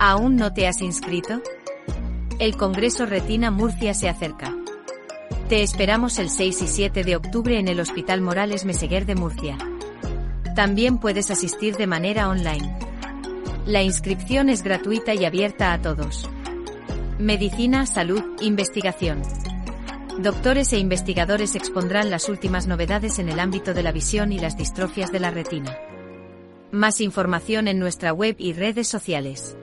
¿Aún no te has inscrito? El Congreso Retina Murcia se acerca. Te esperamos el 6 y 7 de octubre en el Hospital Morales Meseguer de Murcia. También puedes asistir de manera online. La inscripción es gratuita y abierta a todos. Medicina, salud, investigación. Doctores e investigadores expondrán las últimas novedades en el ámbito de la visión y las distrofias de la retina. Más información en nuestra web y redes sociales.